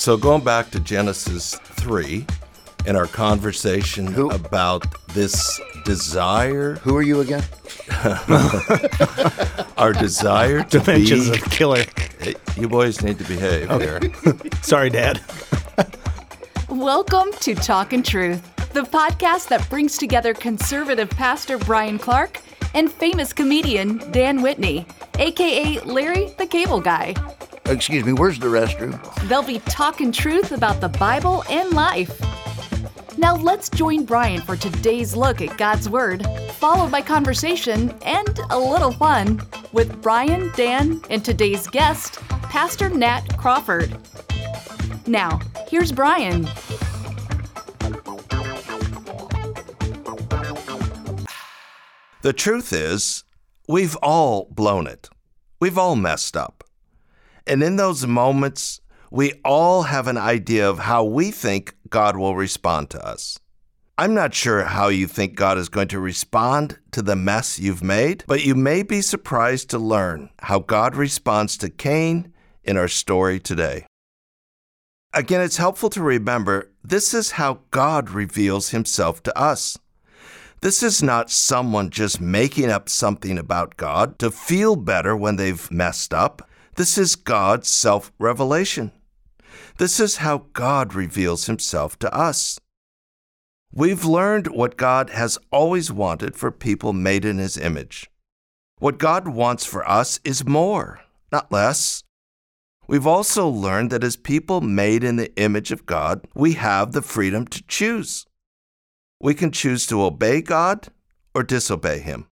so going back to Genesis 3 and our conversation Who- about this desire, Who are you again? our desire to Dimensions be. of killer. You boys need to behave here. Sorry, Dad. Welcome to Talkin' Truth, the podcast that brings together conservative pastor Brian Clark and famous comedian Dan Whitney, aka Larry the Cable Guy. Excuse me, where's the restroom? They'll be talking truth about the Bible and life. Now let's join Brian for today's look at God's Word, followed by conversation and a little fun with Brian, Dan, and today's guest, Pastor Nat Crawford. Now, here's Brian. The truth is, we've all blown it. We've all messed up. And in those moments, we all have an idea of how we think God will respond to us. I'm not sure how you think God is going to respond to the mess you've made, but you may be surprised to learn how God responds to Cain in our story today. Again, it's helpful to remember this is how God reveals himself to us. This is not someone just making up something about God to feel better when they've messed up. This is God's self revelation. This is how God reveals himself to us. We've learned what God has always wanted for people made in his image. What God wants for us is more, not less. We've also learned that as people made in the image of God, we have the freedom to choose. We can choose to obey God or disobey Him.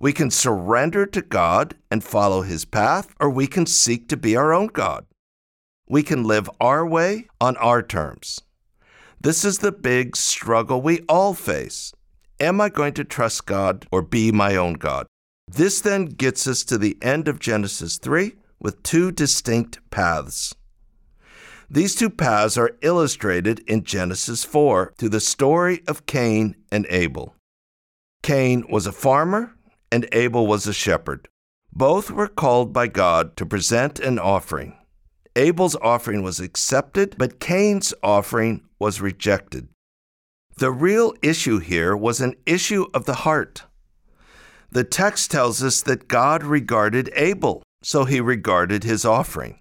We can surrender to God and follow His path, or we can seek to be our own God. We can live our way on our terms. This is the big struggle we all face. Am I going to trust God or be my own God? This then gets us to the end of Genesis 3 with two distinct paths. These two paths are illustrated in Genesis 4 through the story of Cain and Abel. Cain was a farmer and Abel was a shepherd. Both were called by God to present an offering. Abel's offering was accepted, but Cain's offering was rejected. The real issue here was an issue of the heart. The text tells us that God regarded Abel, so he regarded his offering.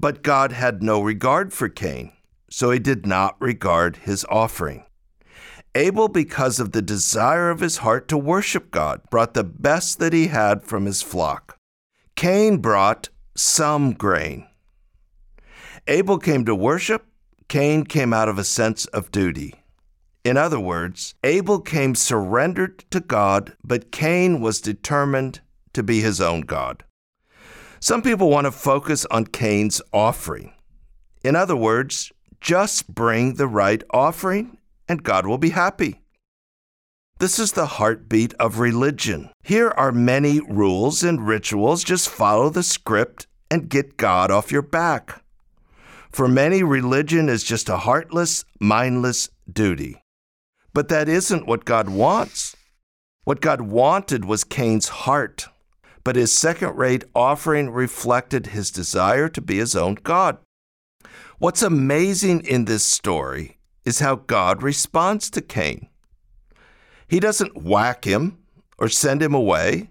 But God had no regard for Cain, so he did not regard his offering. Abel, because of the desire of his heart to worship God, brought the best that he had from his flock. Cain brought some grain. Abel came to worship, Cain came out of a sense of duty. In other words, Abel came surrendered to God, but Cain was determined to be his own God. Some people want to focus on Cain's offering. In other words, just bring the right offering and God will be happy. This is the heartbeat of religion. Here are many rules and rituals. Just follow the script and get God off your back. For many, religion is just a heartless, mindless duty. But that isn't what God wants. What God wanted was Cain's heart but his second rate offering reflected his desire to be his own God. What's amazing in this story is how God responds to Cain. He doesn't whack him or send him away.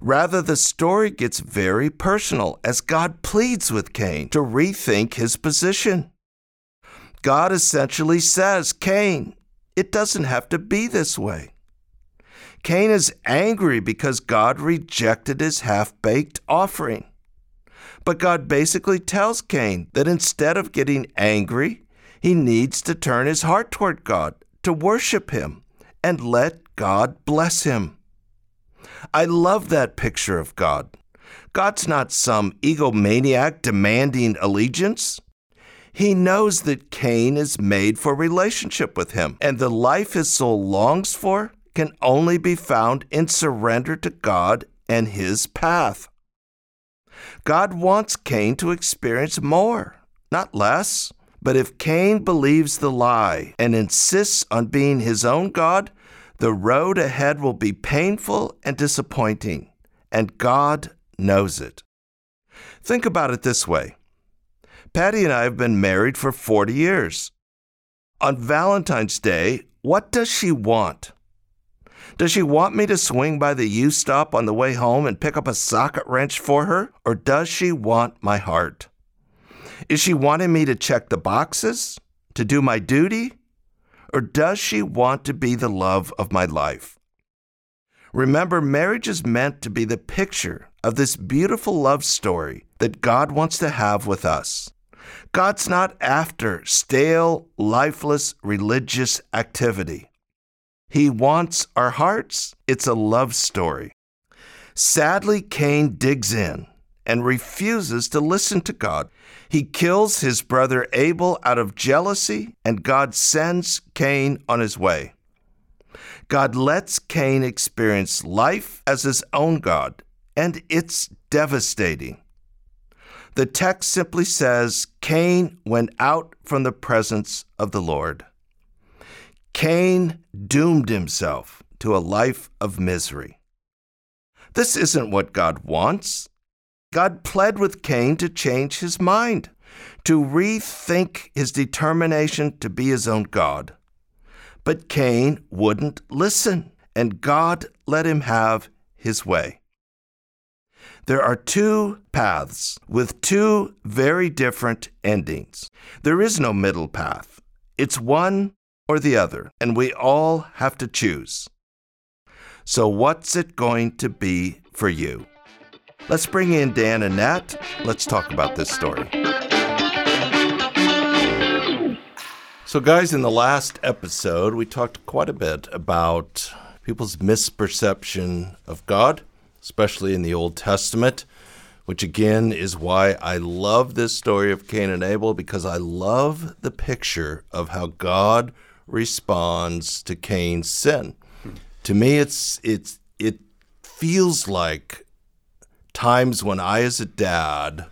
Rather, the story gets very personal as God pleads with Cain to rethink his position. God essentially says, Cain, it doesn't have to be this way. Cain is angry because God rejected his half baked offering. But God basically tells Cain that instead of getting angry, he needs to turn his heart toward God, to worship him, and let God bless him. I love that picture of God. God's not some egomaniac demanding allegiance. He knows that Cain is made for relationship with him, and the life his soul longs for can only be found in surrender to God and his path. God wants Cain to experience more, not less. But if Cain believes the lie and insists on being his own God, the road ahead will be painful and disappointing, and God knows it. Think about it this way Patty and I have been married for 40 years. On Valentine's Day, what does she want? Does she want me to swing by the U stop on the way home and pick up a socket wrench for her? Or does she want my heart? Is she wanting me to check the boxes? To do my duty? Or does she want to be the love of my life? Remember, marriage is meant to be the picture of this beautiful love story that God wants to have with us. God's not after stale, lifeless religious activity. He wants our hearts. It's a love story. Sadly, Cain digs in and refuses to listen to God. He kills his brother Abel out of jealousy, and God sends Cain on his way. God lets Cain experience life as his own God, and it's devastating. The text simply says Cain went out from the presence of the Lord. Cain doomed himself to a life of misery. This isn't what God wants. God pled with Cain to change his mind, to rethink his determination to be his own God. But Cain wouldn't listen, and God let him have his way. There are two paths with two very different endings. There is no middle path. It's one or the other, and we all have to choose. So, what's it going to be for you? Let's bring in Dan and Nat. Let's talk about this story. So, guys, in the last episode, we talked quite a bit about people's misperception of God, especially in the Old Testament, which again is why I love this story of Cain and Abel because I love the picture of how God responds to Cain's sin. To me, it's it's it feels like times when I, as a dad,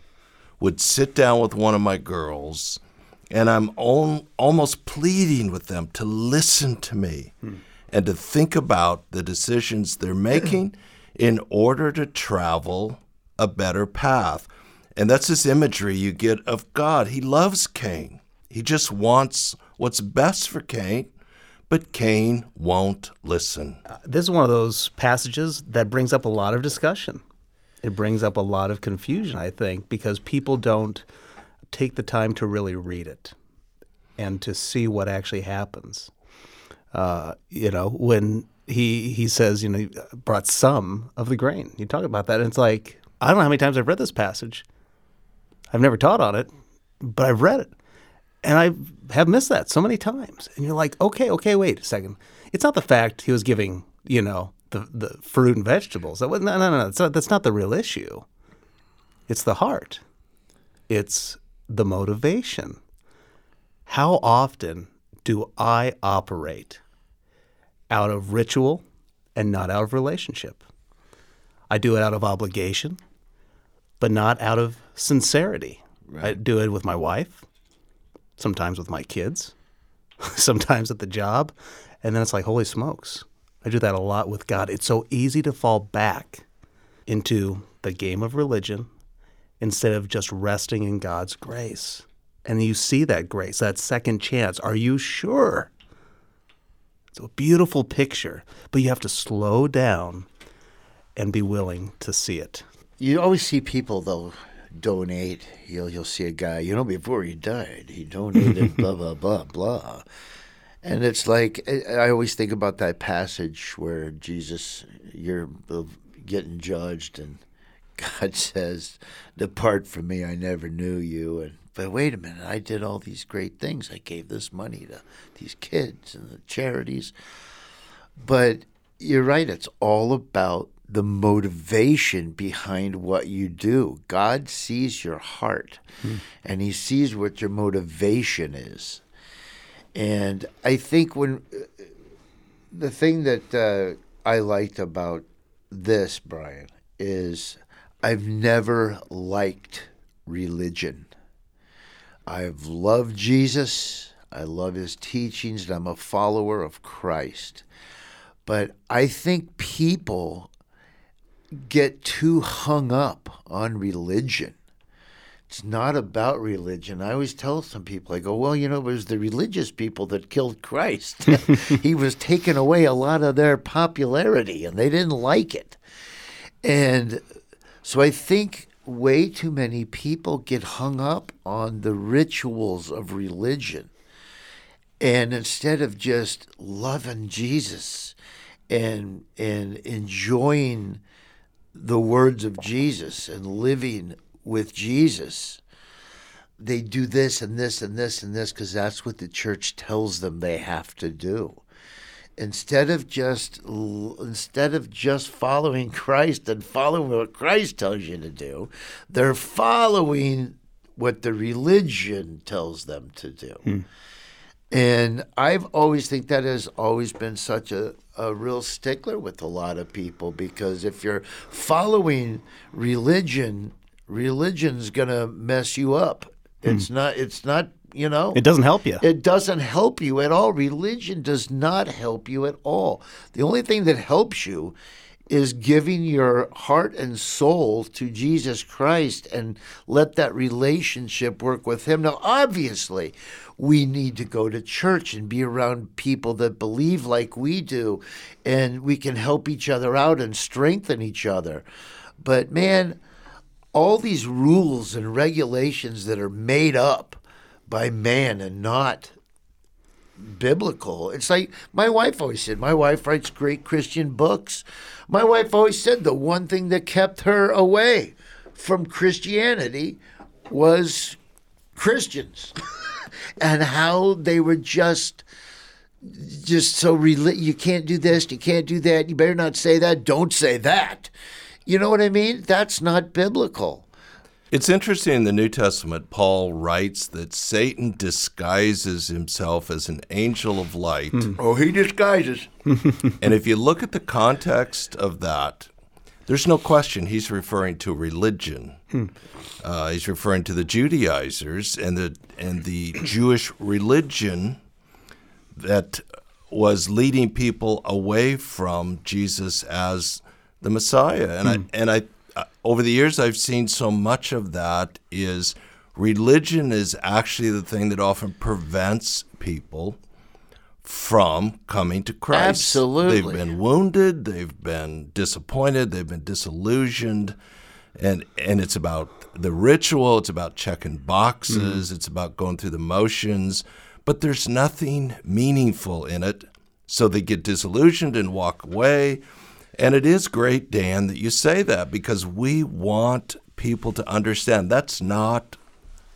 would sit down with one of my girls, and I'm al- almost pleading with them to listen to me hmm. and to think about the decisions they're making in order to travel a better path. And that's this imagery you get of God. He loves Cain. He just wants what's best for Cain, but Cain won't listen. Uh, this is one of those passages that brings up a lot of discussion. It brings up a lot of confusion, I think, because people don't take the time to really read it and to see what actually happens. Uh, you know, when he he says, you know, he brought some of the grain. You talk about that, and it's like I don't know how many times I've read this passage. I've never taught on it, but I've read it. And I have missed that so many times. And you're like, okay, okay, wait a second. It's not the fact he was giving, you know, the, the fruit and vegetables. That was, no, no, no. Not, that's not the real issue. It's the heart. It's the motivation. How often do I operate out of ritual and not out of relationship? I do it out of obligation, but not out of sincerity. Right. I do it with my wife sometimes with my kids, sometimes at the job. And then it's like, holy smokes. I do that a lot with God. It's so easy to fall back into the game of religion instead of just resting in God's grace. And you see that grace, that second chance. Are you sure? It's a beautiful picture, but you have to slow down and be willing to see it. You always see people, though, donate. You'll you'll see a guy, you know, before he died, he donated blah blah blah blah. And it's like I always think about that passage where Jesus, you're getting judged, and God says, "Depart from me, I never knew you." And but wait a minute, I did all these great things. I gave this money to these kids and the charities. But you're right; it's all about the motivation behind what you do. God sees your heart hmm. and he sees what your motivation is. And I think when the thing that uh, I liked about this, Brian, is I've never liked religion. I've loved Jesus. I love his teachings, and I'm a follower of Christ. But I think people get too hung up on religion it's not about religion. I always tell some people, I go, well, you know, it was the religious people that killed Christ. he was taking away a lot of their popularity and they didn't like it. And so I think way too many people get hung up on the rituals of religion. And instead of just loving Jesus and and enjoying the words of Jesus and living with Jesus, they do this and this and this and this because that's what the church tells them they have to do. Instead of just instead of just following Christ and following what Christ tells you to do, they're following what the religion tells them to do. Hmm. And I've always think that has always been such a, a real stickler with a lot of people because if you're following religion religion's to mess you up. It's mm. not it's not, you know. It doesn't help you. It doesn't help you at all. Religion does not help you at all. The only thing that helps you is giving your heart and soul to Jesus Christ and let that relationship work with Him. Now, obviously, we need to go to church and be around people that believe like we do, and we can help each other out and strengthen each other. But man, all these rules and regulations that are made up by man and not biblical. It's like my wife always said, my wife writes great Christian books. My wife always said the one thing that kept her away from Christianity was Christians and how they were just just so rel- you can't do this, you can't do that, you better not say that, don't say that. You know what I mean? That's not biblical. It's interesting in the New Testament, Paul writes that Satan disguises himself as an angel of light. Mm. Oh, he disguises. and if you look at the context of that, there's no question he's referring to religion. Hmm. Uh, he's referring to the Judaizers and the and the Jewish religion that was leading people away from Jesus as the Messiah. And I hmm. and I uh, over the years I've seen so much of that is religion is actually the thing that often prevents people from coming to Christ. Absolutely. They've been wounded, they've been disappointed, they've been disillusioned. And and it's about the ritual, it's about checking boxes, mm. it's about going through the motions, but there's nothing meaningful in it. So they get disillusioned and walk away and it is great, Dan, that you say that because we want people to understand that's not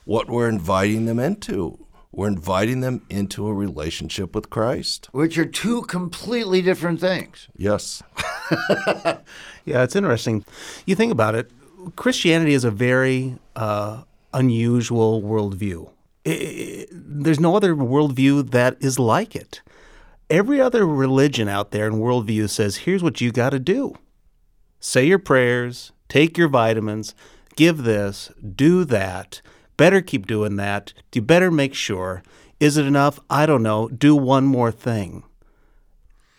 what we're inviting them into. We're inviting them into a relationship with Christ, which are two completely different things. Yes. yeah, it's interesting. You think about it, Christianity is a very uh, unusual worldview. It, it, there's no other worldview that is like it. Every other religion out there and worldview says, here's what you got to do say your prayers, take your vitamins, give this, do that. Better keep doing that. You better make sure. Is it enough? I don't know. Do one more thing.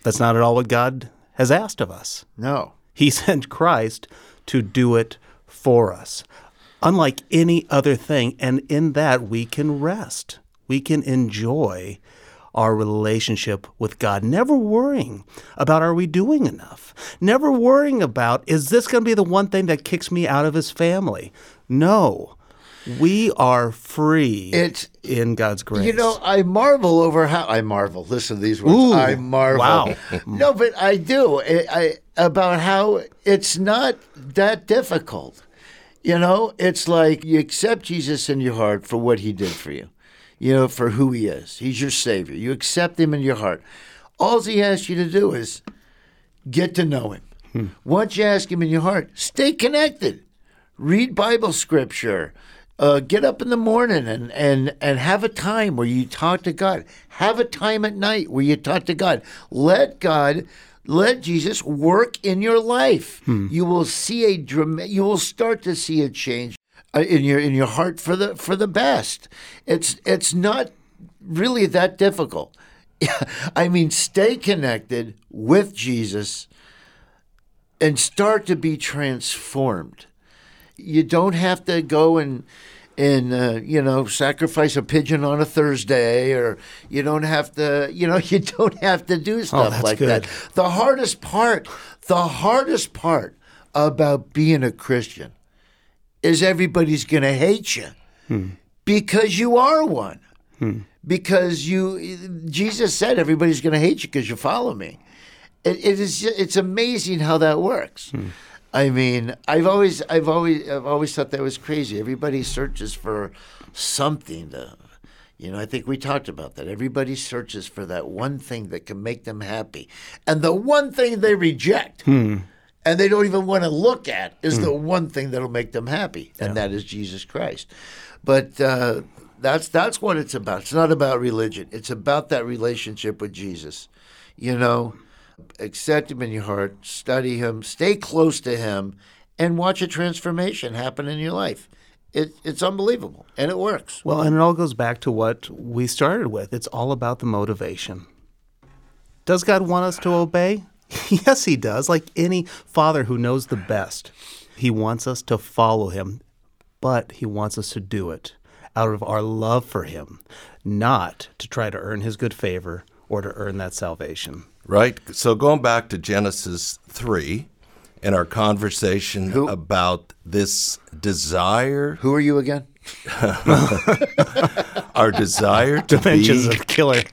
That's not at all what God has asked of us. No. He sent Christ to do it for us, unlike any other thing. And in that, we can rest. We can enjoy our relationship with God, never worrying about are we doing enough, never worrying about is this going to be the one thing that kicks me out of his family. No. We are free it's, in God's grace. You know, I marvel over how I marvel. Listen to these words. Ooh, I marvel. Wow. no, but I do. I, I about how it's not that difficult. You know, it's like you accept Jesus in your heart for what he did for you you know, for who he is. He's your Savior. You accept him in your heart. All he asks you to do is get to know him. Hmm. Once you ask him in your heart, stay connected. Read Bible scripture. Uh, get up in the morning and, and, and have a time where you talk to God. Have a time at night where you talk to God. Let God, let Jesus work in your life. Hmm. You will see a. You will start to see a change in your in your heart for the for the best. It's it's not really that difficult. I mean, stay connected with Jesus and start to be transformed. You don't have to go and and uh, you know sacrifice a pigeon on a Thursday, or you don't have to, you know, you don't have to do stuff Oh, like good. that. The hardest part, the hardest part about being a Christian is everybody's going to hate you hmm. because you are one. Hmm. Because you, Jesus said, everybody's going to hate you because you follow me. It, it is. It's amazing how that works. Hmm. I mean, I've always, I've always, I've always thought that was crazy. Everybody searches for something to, you know. I think we talked about that. Everybody searches for that one thing that can make them happy, and the one thing they reject, and they don't even want to look at, is the one thing that'll make them happy, and that is Jesus Christ. But uh, that's that's what it's about. It's not about religion. It's about that relationship with Jesus. You know, accept him in your heart, study him, stay close to him, and watch a transformation happen in your life. It, it's unbelievable, and it works. Well, and it all goes back to what we started with. It's all about the motivation. Does God want us to obey? yes, He does. Like any father who knows the best, He wants us to follow Him, but He wants us to do it out of our love for Him, not to try to earn His good favor or to earn that salvation. Right? So going back to Genesis 3 and our conversation Who- about this desire, Who are you again? our desire to Dimensions be, of killer.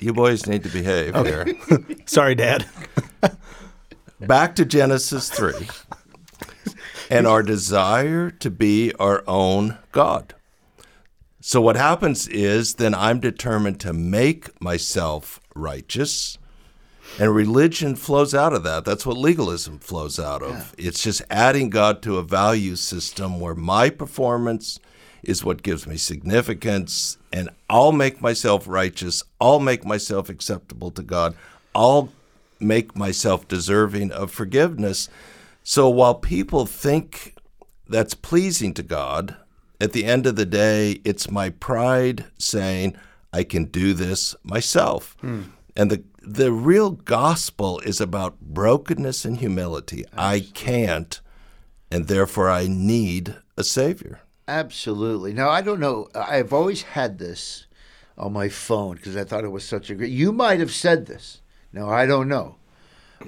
You boys need to behave here. Sorry, Dad. Back to Genesis 3 and our desire to be our own God. So, what happens is then I'm determined to make myself righteous, and religion flows out of that. That's what legalism flows out of. It's just adding God to a value system where my performance is what gives me significance, and I'll make myself righteous, I'll make myself acceptable to God, I'll make myself deserving of forgiveness. So, while people think that's pleasing to God, at the end of the day, it's my pride saying, I can do this myself. Hmm. And the, the real gospel is about brokenness and humility. I can't, and therefore I need a Savior. Absolutely. Now, I don't know. I've always had this on my phone because I thought it was such a great. You might have said this. No, I don't know.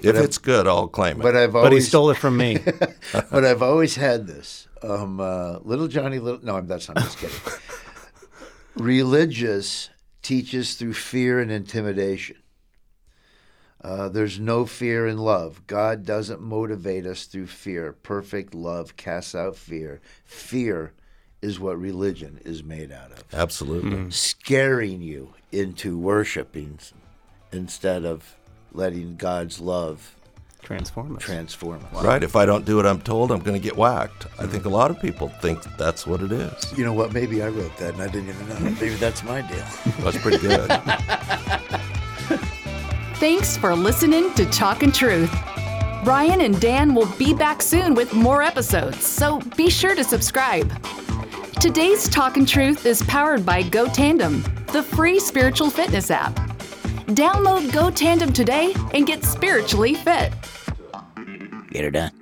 If it's good, I'll claim it. But I've But he stole it from me. but I've always had this. Um, uh, little Johnny, little. No, I'm that's not. I'm just kidding. Religious teaches through fear and intimidation. Uh, there's no fear in love. God doesn't motivate us through fear. Perfect love casts out fear. Fear is what religion is made out of. Absolutely. Scaring you into worshiping instead of letting God's love Transform us. transform us. Right. If I don't do what I'm told, I'm going to get whacked. I think a lot of people think that's what it is. You know what? Maybe I wrote that and I didn't even know. Maybe that's my deal. That's pretty good. Thanks for listening to Talkin' Truth. Brian and Dan will be back soon with more episodes, so be sure to subscribe. Today's Talkin' Truth is powered by Go Tandem, the free spiritual fitness app. Download Go Tandem today and get spiritually fit. Get her done.